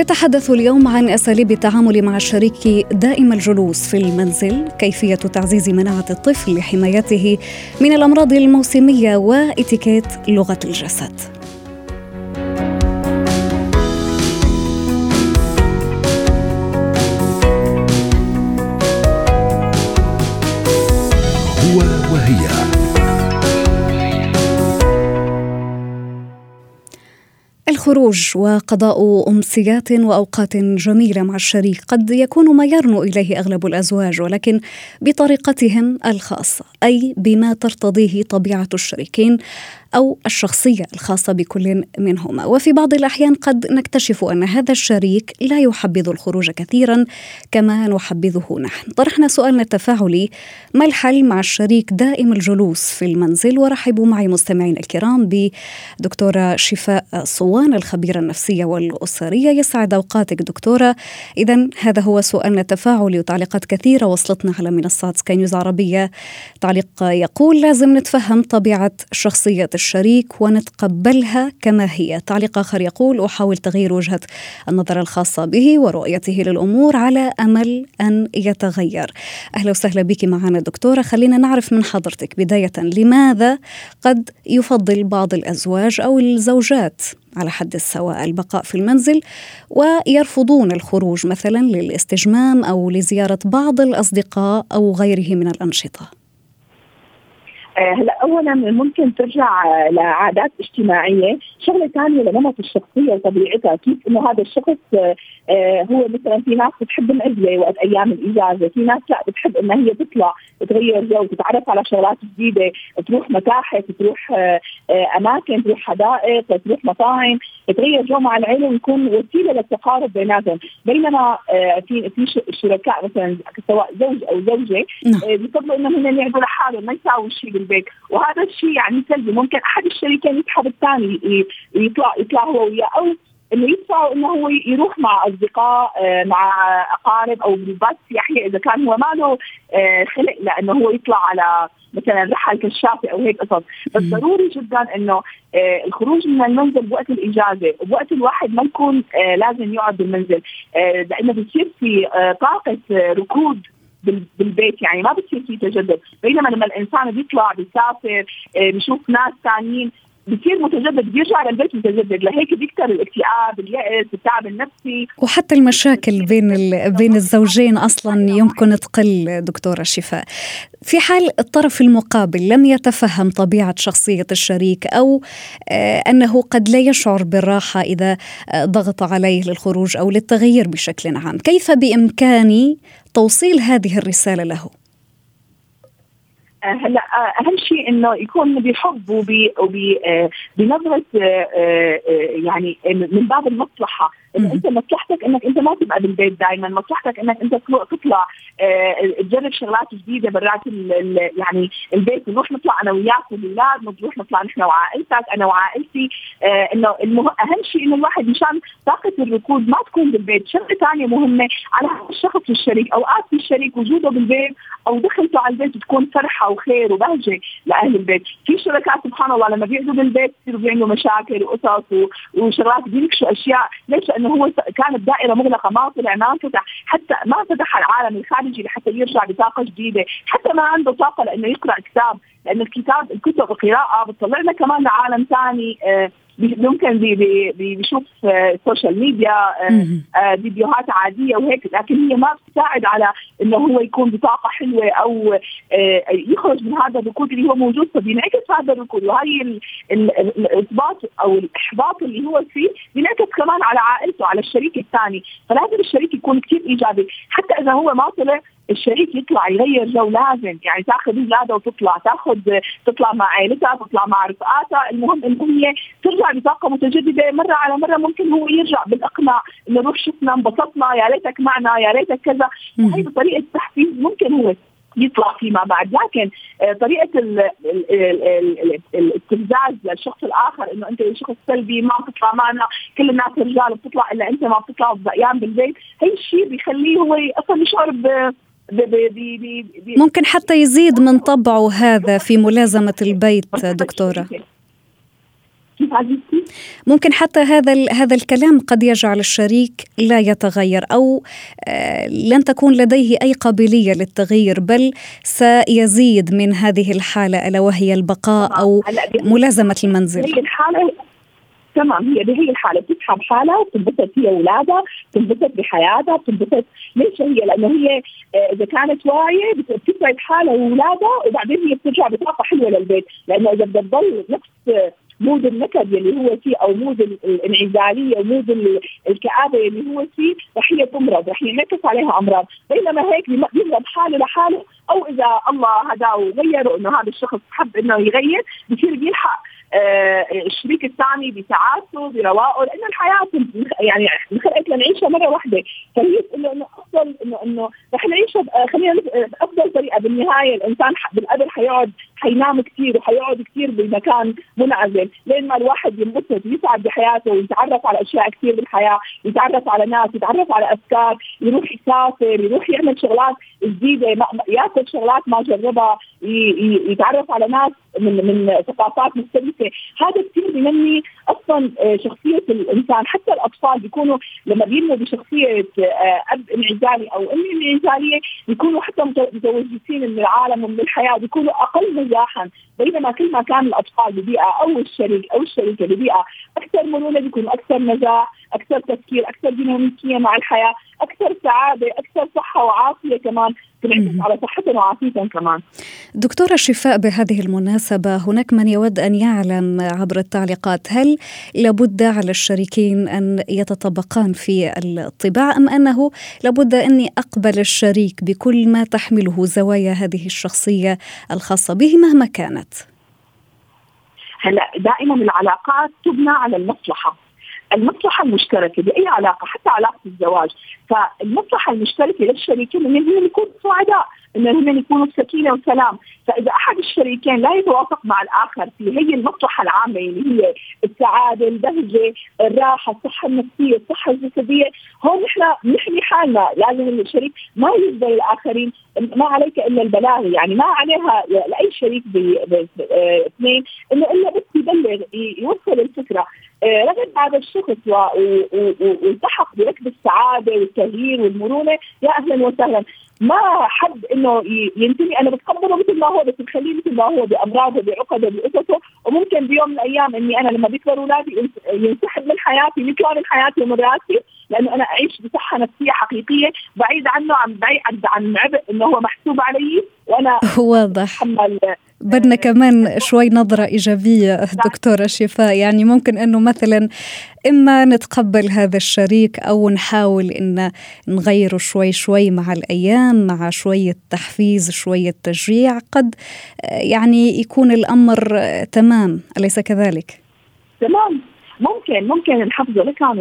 نتحدث اليوم عن أساليب التعامل مع الشريك دائم الجلوس في المنزل، كيفية تعزيز مناعة الطفل لحمايته من الأمراض الموسمية واتيكيت لغة الجسد. الخروج وقضاء أمسيات وأوقات جميلة مع الشريك. قد يكون ما يرنو إليه أغلب الأزواج ولكن بطريقتهم الخاصة. أي بما ترتضيه طبيعة الشريكين أو الشخصية الخاصة بكل منهما. وفي بعض الأحيان قد نكتشف أن هذا الشريك لا يحبذ الخروج كثيرا كما نحبذه نحن. طرحنا سؤالنا التفاعلي ما الحل مع الشريك دائم الجلوس في المنزل؟ ورحبوا معي مستمعينا الكرام بدكتورة شفاء صوان الخبيرة النفسية والأسرية. يسعد أوقاتك دكتورة. اذا هذا هو سؤالنا التفاعلي وتعليقات كثيرة وصلتنا على منصات سكاي نيوز عربية. تعليق يقول لازم نتفهم طبيعة شخصية الشريك ونتقبلها كما هي. تعليق آخر يقول أحاول تغيير وجهة النظر الخاصة به ورؤيته للأمور على أمل أن يتغير. أهلا وسهلا بك معنا دكتورة. خلينا نعرف من حضرتك بداية لماذا قد يفضل بعض الأزواج أو الزوجات على حد السواء البقاء في المنزل ويرفضون الخروج مثلا للاستجمام أو لزيارة بعض الأصدقاء أو غيره من الأنشطة. آه، هلا اولا ممكن ترجع لعادات اجتماعية، شغلة ثانية لنمط الشخصية وطبيعتها، كيف إنه هذا الشخص آه، هو مثلا في ناس بتحب العزله وقت أيام الإجازة، في ناس لا بتحب إنها هي تطلع تغير جو، تتعرف على شغلات جديدة، تروح متاحف، تروح آه، أماكن، تروح حدائق، تروح مطاعم، تغير جو مع العيلة ويكون وسيلة للتقارب بيناتهم، بينما في في شركاء مثلا سواء زوج أو زوجة نعم. بيفضلوا إنهم يقعدوا لحالهم ما يساووا شيء البيت وهذا الشيء يعني سلبي. ممكن أحد الشريكين يسحب الثاني يطلع يطلع هو وياه. أو إنه يدفعه إنه هو يروح مع أصدقاء آه، مع أقارب أو جروبات سياحيه إذا كان هو ما له آه، خلق لأنه هو يطلع على مثلا رحل كشافه أو هيك قصص. بس ضروري جدا إنه آه، الخروج من المنزل بوقت الإجازة. وبوقت الواحد ما يكون لازم يقعد بالمنزل. لأنه بصير في طاقة ركود. بالبيت يعني ما بتصير في تجدد. بينما لما الإنسان بيطلع بيسافر آه، بيشوف ناس ثانيين بصير متجدد بيرجع للبيت متجدد. لهيك بيكثر الاكتئاب اليأس التعب النفسي. وحتى المشاكل بين بين الزوجين أصلا يمكن تقل دكتورة شفاء في حال الطرف المقابل لم يتفهم طبيعة شخصية الشريك أو آه، أنه قد لا يشعر بالراحة إذا آه، ضغط عليه للخروج أو للتغيير بشكل عام كيف بإمكاني توصيل هذه الرسالة له؟ هلا أهم شيء إنه يكون بحب وبنظره يعني من باب المصلحة. إنه أنت مصلحتك إنك أنت ما تبقى بالبيت دائما مصلحتك إنك أنت تطلع آه، تجرب شغلات جديدة برات يعني البيت. نروح نطلع أنا وياك والاولاد نروح نطلع نحن وعائلتك أنا وعائلتي. آه، إنه أهم شيء إنه الواحد مشان طاقة الركود ما تكون بالبيت. شغلة ثانية مهمة. على الشخص الشريك أوقات في الشريك وجوده بالبيت أو دخلته على البيت تكون فرحة. وخير وبهجة لأهل البيت. في شركاء سبحان الله لما بيقعدوا بالبيت بيصيروا بيعملوا مشاكل وقصص وشغلات بينكشوا أشياء ليش؟ لأنه هو كانت دائرة مغلقة ما طلع ما فتح. حتى ما فتح العالم الخارجي لحتى يرجع بطاقة جديدة. حتى ما عنده طاقة لأنه يقرأ كتاب لأن الكتاب الكتب القراءه بتطلعنا كمان لعالم ثاني آه ممكن بيشوف social media فيديوهات عادية وهيك لكن هي ما بتساعد على إنه هو يكون بطاقة حلوة أو يخرج من هذا الركود اللي هو موجود. فبينعكس هذا الركود وهي الإثبات أو الإحباط اللي هو فيه بينعكس كمان على عائلته على الشريك الثاني. فلازم الشريك يكون كثير إيجابي. حتى إذا هو ما طلع الشريك يطلع يغير جو لازم. يعني تاخذ اولادها وتطلع تاخذ تطلع مع عائلتها تطلع مع رفقاتها. المهم إنه هي ترجع بطاقة متجددة مرة على مرة. ممكن هو يرجع بالإقناع إنه روح شفنا انبسطنا يا ريتك معنا يا ريتك كذا. هي طريقه تحفيز ممكن هو يطلع فيما بعد. لكن آه، طريقة الاستفزاز للشخص الآخر إنه أنت شخص سلبي ما بتطلع معنا كل الناس رجال بتطلع إلا أنت ما بتطلع بقيان بالبيت. هي الشيء بيخليه هو أصلا يشعر ممكن حتى يزيد من طبعه هذا في ملازمة البيت دكتورة ممكن حتى هذا هذا الكلام قد يجعل الشريك لا يتغير أو آه، لن تكون لديه أي قابلية للتغيير بل سيزيد من هذه الحالة ألا وهي البقاء أو ملازمة المنزل. تمام هي بهي الحالة. بتسحب حالها بتنبسط هي اولادها بتنبسط بحياتها بتنبسط ليش هي؟ لأنه هي آه، إذا كانت واعية بتسعد حالها واولادها وبعدين هي بترجع بطاقة حلوة للبيت. لأنه إذا بدها تضل نفس mood النكد اللي هو فيه أو mood الانعزالية و mood الكآبة اللي هو فيه رح هي تمرض رح ينعكس عليها أمراض. بينما هيك بيمرض حاله لحاله أو إذا الله هداه وغيره إنه هذا الشخص حب إنه يغير بصير بيلحق. آه، الشريك الثاني بسعادته برواقه لأنه الحياة يعني انخلقت لنعيشها مرة واحدة. فهي انه إنه أفضل انه إنه رح نعيشها آه، خلينا افضل طريقة بالنهاية. الإنسان بالقبر حيقعد حينام كثير وحيقعد كثير بمكان منعزل. لين ما الواحد ينبسط ويسعد بحياته ويتعرف على أشياء كثير بالحياة يتعرف على ناس يتعرف على أفكار يروح يسافر يروح يعمل شغلات جديدة. يأكل شغلات ما جربها يتعرف على ناس من من ثقافات مختلفه هذا كثير بينمي أصلا آه، شخصية الإنسان. حتى الأطفال بيكونوا لما بينموا بشخصية آه، أب انعزالي أو أم انعزالية بيكونوا حتى متوجسين من العالم ومن الحياة. بيكونوا أقل نجاحا. بينما كل ما كان الأطفال ببيئة أو الشريك أو الشريكة ببيئة أكثر مرونة بيكونوا أكثر نجاح. أكثر تفكير أكثر ديناميكية مع الحياة أكثر سعادة أكثر صحة وعافية كمان على صحتهم وعافيتهم كمان. دكتورة شفاء بهذه المناسبة هناك من يود أن يعلم عبر التعليقات هل لابد على الشريكين أن يتطابقان في الطباع أم أنه لابد أني أقبل الشريك بكل ما تحمله زوايا هذه الشخصية الخاصة به مهما كانت؟ هلا دائما العلاقات تبنى على المصلحة. المصلحه المشتركة باي علاقة حتى علاقة الزواج. فالمصلحه المشتركة للشريكين انهم يكونوا سعداء. انهم يكونوا سكينه وسلام فإذا أحد الشريكين لا يتوافق مع الآخر في هي المصلحه العامة اللي هي السعاده البهجه الراحة الصحة النفسية الصحة الجسدية هون نحن نحمي حالنا لازم الشريك ما يجبر الآخرين ما عليك إلا البلاغ. يعني ما عليها لأي شريك باثنين إنه إلا بس يبلغ يوصل الفكرة. آه، رغم هذا الشخص والتحق بركب السعادة والتغيير والمرونة يا أهلا وسهلا. ما حب إنه ينتمي. أنا بتقبله مثل ما هو بس بخليه مثل ما هو بأمراضه بعقده بقصصه وممكن بيوم من الأيام إني أنا لما بيكبر أولادي ينسحب من حياتي يطلع من حياتي ومن راسي لأنه أنا أعيش بصحة نفسية حقيقية بعيد عنه عن بعيد عن عبء إنه هو محسوب علي وأنا واضح. بدنا كمان شوي نظرة إيجابية دكتورة شفاء. يعني ممكن أنه مثلا إما نتقبل هذا الشريك أو نحاول إن نغيره شوي شوي مع الأيام مع شوية تحفيز شوية تشجيع قد يعني يكون الأمر تمام. أليس كذلك؟ تمام. ممكن ممكن نحفظه لكان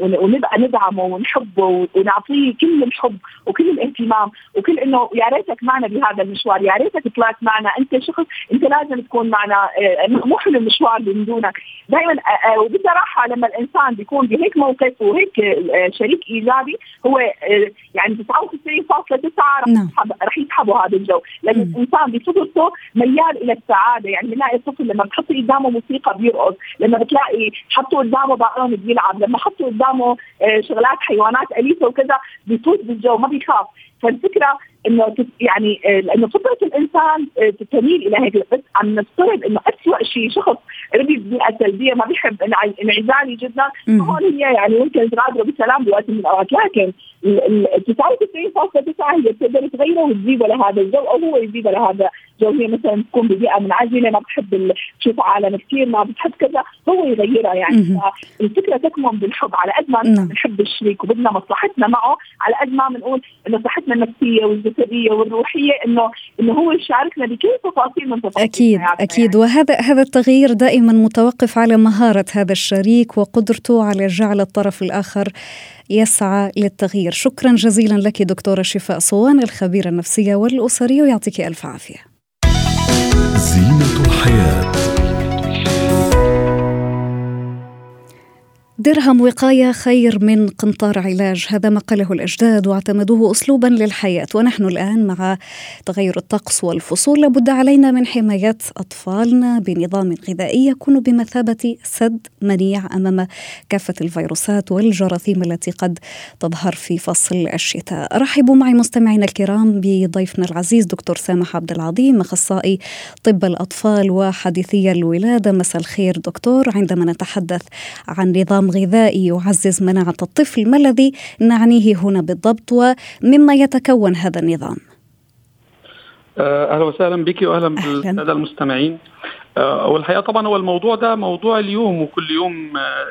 ونبقى ندعمه ونحبه ونعطيه كل الحب وكل الاهتمام وكل إنه يا ريتك معنا بهذا المشوار يا ريتك طلعت معنا. أنت شخص أنت لازم تكون معنا آه، مو حلو المشوار من دونك. دائما آه، آه، وبصراحه لما الإنسان بيكون بهيك موقف وهيك شريك إيجابي هو يعني 99.9 رح نعم. رح يسحبوا هذا الجو. لأن الإنسان بفطرته ميال إلى السعادة. يعني بنلاقي الطفل لما بتحطي قدامه موسيقى بيرقص لما بتلاقي حطوا قدامه بعرون بيلعب لما حطوا قدامه آه، شغلات حيوانات أليفة وكذا بيفوت بالجو ما بيخاف. فالفكرة إنه يعني آه، لأنه فطرة الإنسان آه، تميل إلى هيك بس عم نفترض إنه اسوء شيء شخص ربي ببيئه سلبية ما بيحب انعزالي جدا. هون هي يعني ممكن تغادره بسلام بوقت من الأوقات. لكن 99.9 هي بتقدر تغيره وتجيبه لهذا الجو أو هو يجيبه لهذا الجو هي مثلا تكون ببيئة منعزلة ما بتحب تشوف عالم كثير ما بتحب كذا هو يغيرها يعني. الفكرة تكمن بالحب. على قد ما نحن بنحب الشريك وبدنا مصلحتنا معه على قد ما بنقول إنه صحتنا النفسية والجسدية والروحية انه إنه هو يشاركنا بكل تفاصيل من تفاصيل أكيد أكيد يعني. وهذا هذا التغيير دائما متوقف على مهارة هذا الشريك وقدرته على جعل الطرف الآخر يسعى للتغيير. شكرا جزيلا لك دكتورة شفاء صوان الخبيرة النفسية والأسرية ويعطيك ألف عافية. زينة الحياة. درهم وقاية خير من قنطار علاج. هذا ما قاله الأجداد واعتمدوه أسلوبا للحياة. ونحن الآن مع تغير الطقس والفصول لابد علينا من حماية أطفالنا بنظام غذائي يكون بمثابة سد منيع أمام كافة الفيروسات والجراثيم التي قد تظهر في فصل الشتاء. رحبوا معي مستمعينا الكرام بضيفنا العزيز دكتور سامح عبد العظيم أخصائي طب الأطفال وحديثي الولادة. مساء الخير دكتور. عندما نتحدث عن نظام غذائي يعزز مناعة الطفل ما الذي نعنيه هنا بالضبط ومما يتكون هذا النظام؟ آه، أهلا وسهلا بك واهلا بالساده المستمعين. آه، والحقيقة طبعا هو الموضوع ده موضوع اليوم وكل يوم آه،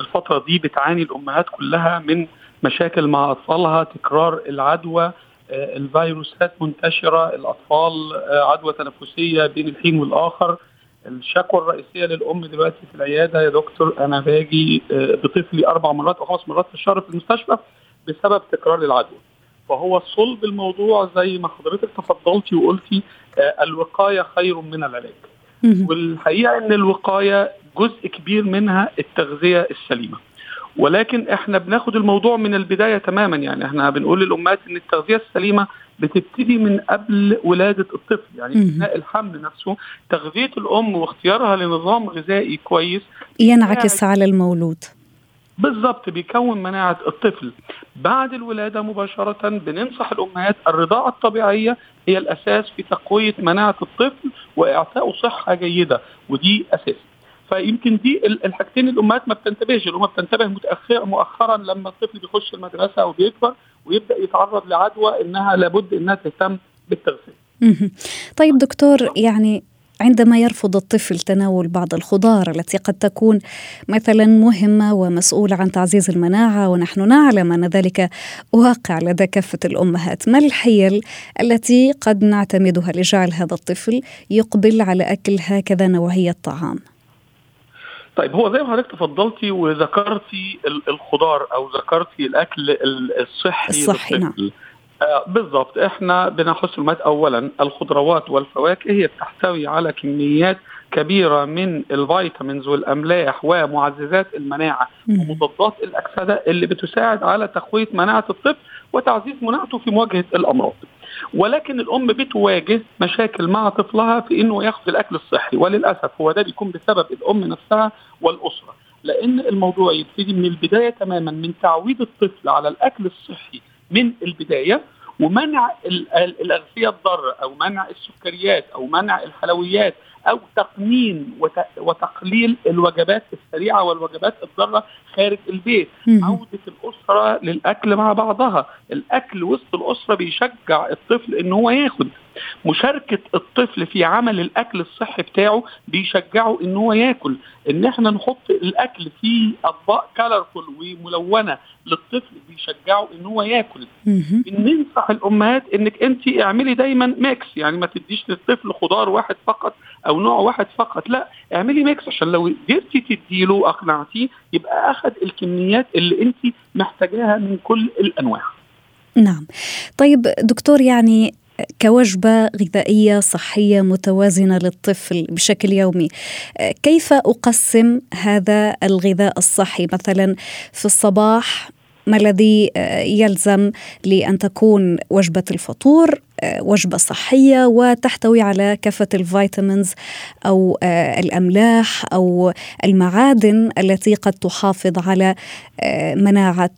الفترة دي بتعاني الأمهات كلها من مشاكل مع أطفالها تكرار العدوى الفيروسات منتشرة الأطفال عدوى تنفسية بين الحين والآخر. الشكوى الرئيسية للأم دلوقتي في العيادة يا دكتور أنا باجي آه، بطفلي أربع مرات أو خمس مرات في الشهر في المستشفى بسبب تكرار العدوى. فهو صلب الموضوع زي ما حضرتك تفضلتي وقلتي آه، الوقاية خير من العلاج. والحقيقة إن الوقاية جزء كبير منها التغذية السليمة. ولكن إحنا بناخد الموضوع من البداية تماما. يعني إحنا بنقول للأمهات إن التغذية السليمة بتبتدي من قبل ولادة الطفل. يعني أثناء الحمل نفسه تغذية الأم واختيارها لنظام غذائي كويس ينعكس على المولود. بالضبط بيكون مناعة الطفل. بعد الولادة مباشرة بننصح الأمهات الرضاعة الطبيعية هي الأساس في تقوية مناعة الطفل وإعطائه صحة جيدة ودي أساس. فيمكن دي الحاجتين الامهات ما بتنتبهش الام بتنتبه متاخر مؤخرا لما الطفل بيخش المدرسة أو بيكبر ويبدأ يتعرض لعدوى إنها لابد إنها تهتم بالتغذية. طيب دكتور يعني عندما يرفض الطفل تناول بعض الخضار التي قد تكون مثلا مهمة ومسؤولة عن تعزيز المناعة ونحن نعلم أن ذلك واقع لدى كافة الأمهات، ما الحيل التي قد نعتمدها لجعل هذا الطفل يقبل على أكل هكذا نوعية طعام؟ طيب هو زي ما حضرتك تفضلتي وذكرتي الخضار أو ذكرتي الأكل الصحي الصحي نعم. آه بالضبط. إحنا بنحث المات اولا الخضروات والفواكه هي بتحتوي على كميات كبيرة من الفيتامينز والأملاح ومعززات المناعة ومضادات الأكسدة اللي بتساعد على تقويه مناعة الطفل وتعزيز مناعته في مواجهة الأمراض. ولكن الأم بتواجه مشاكل مع طفلها في إنه يأخذ الأكل الصحي وللأسف هو ده بيكون بسبب الأم نفسها والأسرة. لأن الموضوع يبتدي من البداية تماما من تعويد الطفل على الأكل الصحي من البداية ومنع الأغذية الضارة أو منع السكريات أو منع الحلويات أو تقنين وتقليل الوجبات السريعة والوجبات الضارة خارج البيت. عودة الأسرة للأكل مع بعضها. الأكل وسط الأسرة بيشجع الطفل إن هو ياخد. مشاركة الطفل في عمل الأكل الصحي بتاعه بيشجعه إن هو ياكل. إن إحنا نحط الأكل في أطباق colorful وملونة للطفل بيشجعه إن هو ياكل. ننصح الأمهات إنك انت اعملي دايما mix. يعني ما تديش للطفل خضار واحد فقط. أو نوع واحد فقط. لا اعملي mix عشان لو قدرتي تديله واقنعتيه يبقى أخذ الكميات اللي أنت محتاجاها من كل الأنواع. نعم. طيب دكتور يعني كوجبة غذائية صحية متوازنة للطفل بشكل يومي كيف أقسم هذا الغذاء الصحي؟ مثلا في الصباح ما الذي آه، يلزم لأن تكون وجبة الفطور آه، وجبة صحية وتحتوي على كافة ال vitamins أو آه، الأملاح أو المعادن التي قد تحافظ على مناعة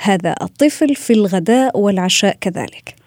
هذا الطفل في الغداء والعشاء كذلك.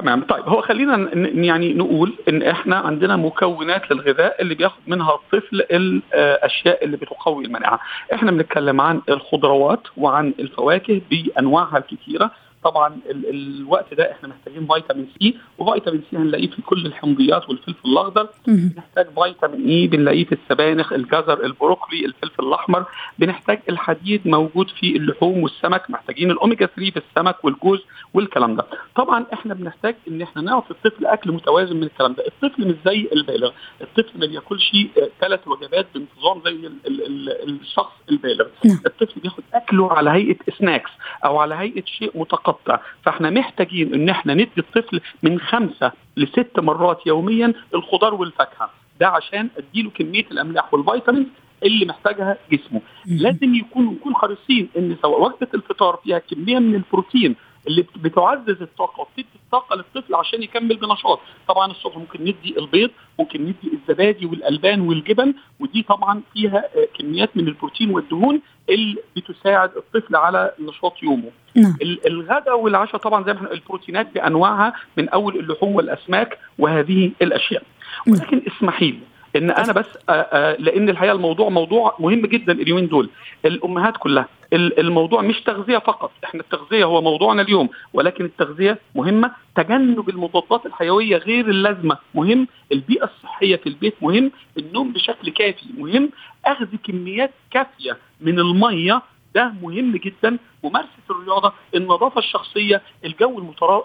تمام. طيب هو خلينا يعني نقول إن إحنا عندنا مكونات للغذاء اللي بياخد منها الطفل الأشياء اللي بتقوي المناعة. إحنا بنتكلم عن الخضروات وعن الفواكه بأنواعها الكثيره طبعا ال الوقت ده إحنا محتاجين فيتامين C وفيتامين C هنلاقيه في كل الحمضيات والفلفل الأخضر. بنحتاج فيتامين A بنلاقيه في السبانخ الجزر البروكلي الفلفل الأحمر. بنحتاج الحديد موجود في اللحوم والسمك محتاجين الأوميجا 3 في السمك والجوز والكلام ده. طبعا إحنا بنحتاج إن إحنا نعطي الطفل أكل متوازن من الكلام ده. الطفل مش زي البالغ. الطفل ما بياكلش ثلاث وجبات بانتظام زي ال ال ال الشخص البالغ. نعم. الطفل بياخد أكله على هيئة سناكس أو على هيئة شيء متقطع متقطع فاحنا محتاجين إن إحنا ندي الطفل من خمسة لست مرات يوميا الخضار والفاكهة. ده عشان أديله كمية الأملاح والفيتامين اللي محتاجها جسمه. لازم يكون نكون حريصين إن سواء وجبة الفطار فيها كمية من البروتين اللي بتعزز الطاقة وبتدي الطاقة للطفل عشان يكمل بنشاط طبعا الصبح ممكن ندي البيض ممكن ندي الزبادي والألبان والجبن ودي طبعا فيها آه، كميات من البروتين والدهون اللي بتساعد الطفل على نشاط يومه نعم. الغداء والعشاء طبعا زي ما إحنا البروتينات بأنواعها من أول اللحوم والأسماك وهذه الأشياء نعم. ولكن اسمحي لي ان أنا بس آه، آه، لأن الحقيقة الموضوع موضوع مهم جدا اليومين دول. الأمهات كلها. الموضوع مش تغذية فقط. إحنا التغذية هو موضوعنا اليوم. ولكن التغذية مهمة. تجنب المضادات الحيوية غير اللازمة مهم. البيئة الصحية في البيت مهم. النوم بشكل كافي مهم. أخذ كميات كافية من المية. ده مهم جدا. ممارسة الرياضة النظافة الشخصية الجو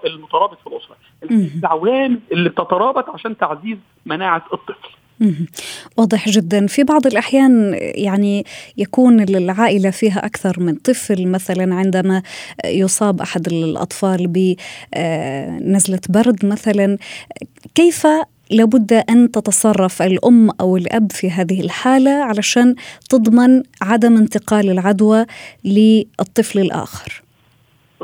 المترابط في الأسرة. العوامل اللي بتترابط عشان تعزيز مناعة الطفل. واضح جدا. في بعض الأحيان يعني يكون العائلة فيها أكثر من طفل مثلا عندما يصاب أحد الأطفال بنزلة برد مثلا كيف لابد أن تتصرف الأم أو الأب في هذه الحالة علشان تضمن عدم انتقال العدوى للطفل الآخر؟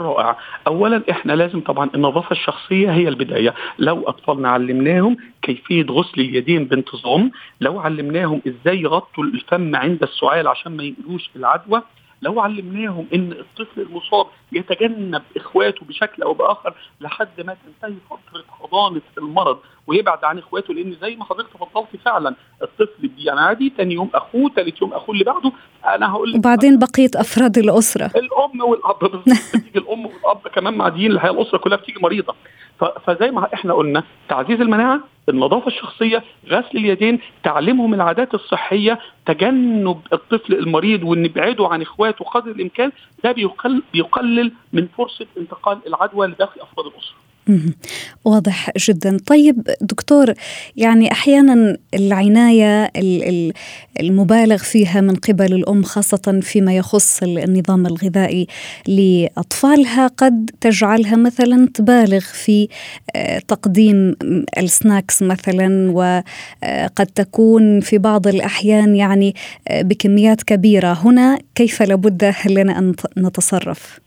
رائع. اولا إحنا لازم طبعا النظافة الشخصية هي البداية. لو أطفالنا علمناهم كيفية غسل اليدين بانتظام لو علمناهم إزاي يغطوا الفم عند السعال عشان ما ينقلوش العدوى لو علمناهم إن الطفل المصاب يتجنب إخواته بشكل أو بآخر لحد ما تنتهي فترة حضانة المرض ويبعد عن إخواته لأن زي ما حضرتك تفضلتي فعلا الطفل بينعدي ثاني يوم أخوه ثالث يوم أخوه اللي بعده أنا هقول وبعدين بقية أفراد الأسرة. الأم والأب بتيجي الأم والأب كمان معديين الحياة الأسرة كلها بتيجي مريضة. فزي ما إحنا قلنا تعزيز المناعة النظافة الشخصية غسل اليدين تعليمهم العادات الصحية تجنب الطفل المريض وإن نبعده عن إخواته قدر الإمكان ده بيقلل بيقلل من فرصة انتقال العدوى لداخل أفراد الأسرة. واضح جدا. طيب دكتور يعني أحيانا العناية المبالغ فيها من قبل الأم خاصة فيما يخص النظام الغذائي لأطفالها قد تجعلها مثلا تبالغ في آه، تقديم السناكس مثلا وقد تكون في بعض الأحيان يعني آه، بكميات كبيرة. هنا كيف لابد لنا أن نتصرف؟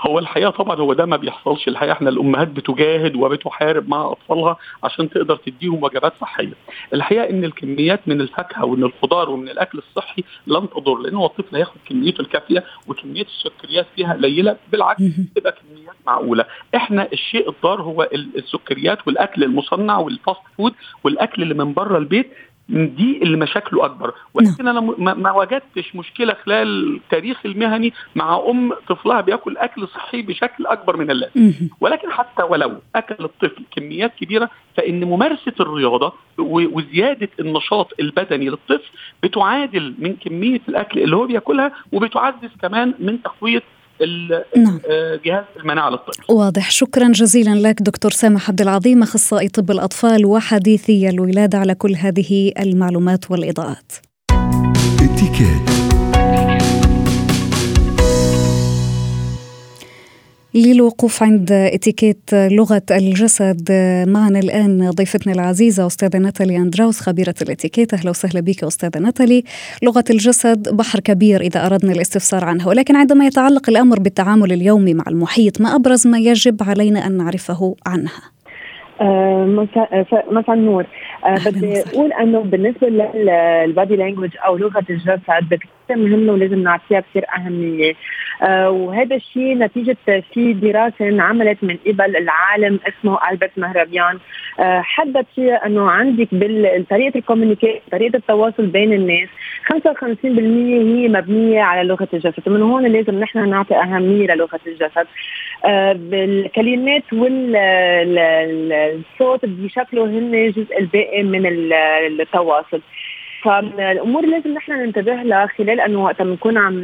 هو الحقيقة طبعا هو ده ما بيحصلش الحقيقة إحنا الأمهات بتجاهد وبتحارب مع أطفالها عشان تقدر تديهم وجبات صحية. الحقيقة إن الكميات من الفاكهة ومن الخضار ومن الأكل الصحي لن تضر لأن هو الطفل هياخد كميته الكافية وكمية السكريات فيها قليلة بالعكس تبقى كميات معقولة. إحنا الشيء الضار هو السكريات والأكل المصنع وال fast food والأكل اللي من بره البيت دي اللي مشاكله أكبر. ولكن أنا ما وجدتش مشكلة خلال تاريخي المهني مع أم طفلها بياكل أكل صحي بشكل أكبر من اللازم ولكن حتى ولو أكل الطفل كميات كبيرة فإن ممارسة الرياضة وزيادة النشاط البدني للطفل بتعادل من كمية الأكل اللي هو بياكلها وبتعزز كمان من تقوية نعم. آه، جهاز المناعة للطفل. واضح شكرا جزيلا لك دكتور سامح عبد العظيم أخصائي طب الأطفال وحديثي الولادة على كل هذه المعلومات والإضاءات. للوقوف عند اتيكيت لغة الجسد. معنا الآن ضيفتنا العزيزة أستاذة ناتالي أندراوس خبيرة الاتيكيت. أهلا وسهلا بك أستاذة ناتالي. لغة الجسد بحر كبير إذا أردنا الاستفسار عنها ولكن عندما يتعلق الأمر بالتعامل اليومي مع المحيط ما أبرز ما يجب علينا أن نعرفه عنها؟ آه، مساء النور. آه، بدي أقول أنه بالنسبة للبادي لانجوج أو لغة الجسد مهمة ولازم نعطيها كثير أهمية. آه، وهذا الشيء نتيجة في دراسة انعملت من قبل العالم اسمه ألبرت مهربيان. حدد فيها أنه عندك بطريقه الكوميونيكيشن طريقة التواصل بين الناس 55% هي مبنية على لغة الجسد. ومن هون لازم نحن نعطي أهمية للغة الجسد. بالكلمات وال الصوت بشكله هن جزء الباقي من التواصل. فالأمور لازم نحن ننتبه لها خلال انه وقت بنكون عم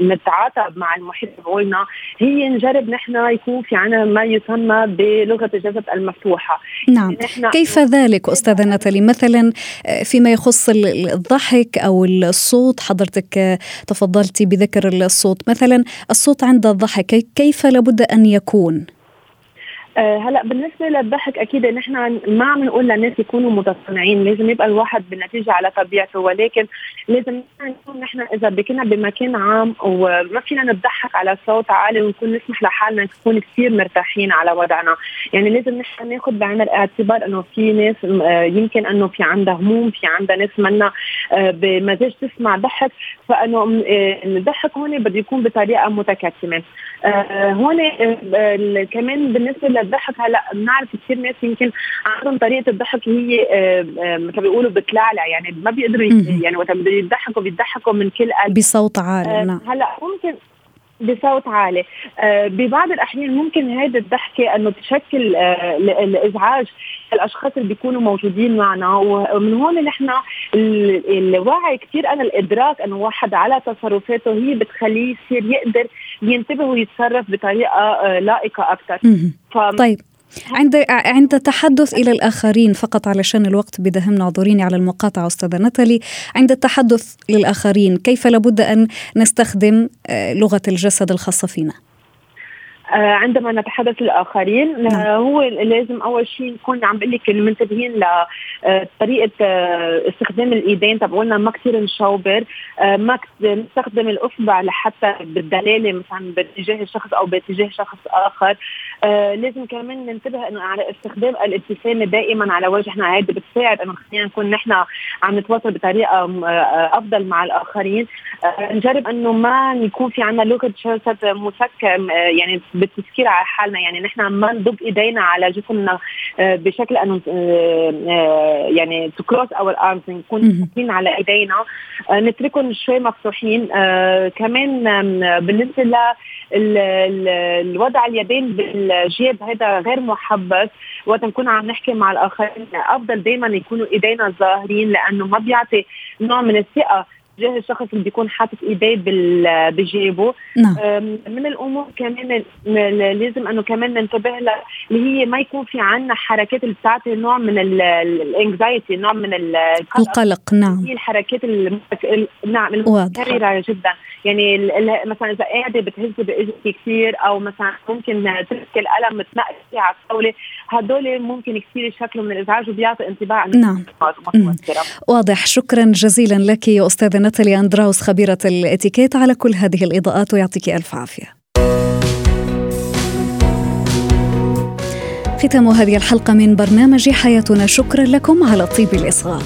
نتعاطى مع المحيط تبعولنا هي نجرب نحن يكون في عنا ما يسمى بلغة الجسد المفتوحة. نعم. كيف ذلك أستاذة ناتالي؟ مثلا آه، فيما يخص الضحك أو الصوت حضرتك آه، تفضلتي بذكر الصوت. مثلا الصوت عند الضحك كيف لابد أن يكون؟ آه، هلا بالنسبة للضحك أكيد نحن ما عم نقول للناس يكونوا متصنعين لازم يبقى الواحد بالنتيجة على طبيعته. ولكن لازم نكون نحن إذا كنا بمكان عام وما فينا نضحك على صوت عالي ونكون نسمح لحالنا نكون كثير مرتاحين على وضعنا. يعني لازم نحن ناخذ بعين الاعتبار إنه في ناس آه، يمكن إنه في عندها هموم في عندها ناس منا آه، بمزاج تسمع ضحك. فإنه الضحك هون بده يكون بطريقة متكتمة. هون كمان بالنسبة الضحك. هلا بنعرف كثير ناس يمكن عندهم طريقة الضحك هي مثل بيقولوا بتلعلع يعني ما بيقدروا يعني وقت بده يضحكوا بيضحكوا من كل قلب. بصوت عالي نعم. هلا ممكن بصوت عالي. آه ببعض الأحيان ممكن هذه الضحكة إنه تشكل آه الازعاج الأشخاص اللي بيكونوا موجودين معنا. ومن هون نحن الوعي كثير أنا الإدراك إنه واحد على تصرفاته هي بتخليه يصير يقدر ينتبه ويتصرف بطريقة آه لائقة أكثر طيب عند عند التحدث إلى الآخرين فقط علشان الوقت بدهم اعذريني على المقاطعة أستاذة نتالي عند التحدث للآخرين كيف لابد أن نستخدم آه، لغة الجسد الخاصة فينا؟ عندما نتحدث للاخرين نعم. آه، هو لازم أول شيء نكون عم بقول لك منتبهين لطريقه استخدام الإيدين تبعولنا ما كثير نشوبر ما نستخدم الاصبع لحتى بالدلالة مثلا باتجاه الشخص أو باتجاه شخص آخر آه لازم كمان ننتبه إنه على استخدام الابتسامة دائما على وجهنا هذا بتساعد إنه خلينا نكون نحن عم نتواصل بطريقة آه أفضل مع الآخرين آه نجرب إنه ما يكون في جسدنا مسكر آه يعني بالتسكير على حالنا. يعني نحن ما ندق إيدينا على جسمنا آه بشكل أنه آه آه يعني to cross our arms نكون مسكين على إيدينا. آه نتركهم شوي مفتوحين. آه كمان بالنسبة ل الوضع اليدين بالجيب هذا غير محبس وقت نكون عم نحكي مع الآخرين أفضل دائما يكونوا إيدينا ظاهرين لأنه ما بيعطي نوع من الثقة. تجاه الشخص اللي بيكون حاطط إيديه بجيبه. نعم. من الأمور كمان لازم أنه كمان ننتبه لها اللي هي ما يكون في عنا حركات اللي بتعطي نوع من الانكزايتي نوع من القلق القلق نعم. هي الحركات. نعم المتكررة جدا. يعني مثلا إذا قاعدة بتهزي باجرك كثير أو مثلا ممكن ترك القلم متنقل على الطاولة هدول ممكن كثير يشكلوا من الإزعاج وبيعطي انطباع نعم. واضح. شكرا جزيلا لك يا أستاذة ناتالي أندراوس خبيرة الإتيكيت على كل هذه الإضاءات ويعطيك ألف عافية. ختام هذه الحلقة من برنامج حياتنا. شكرا لكم على طيب الإصغاء.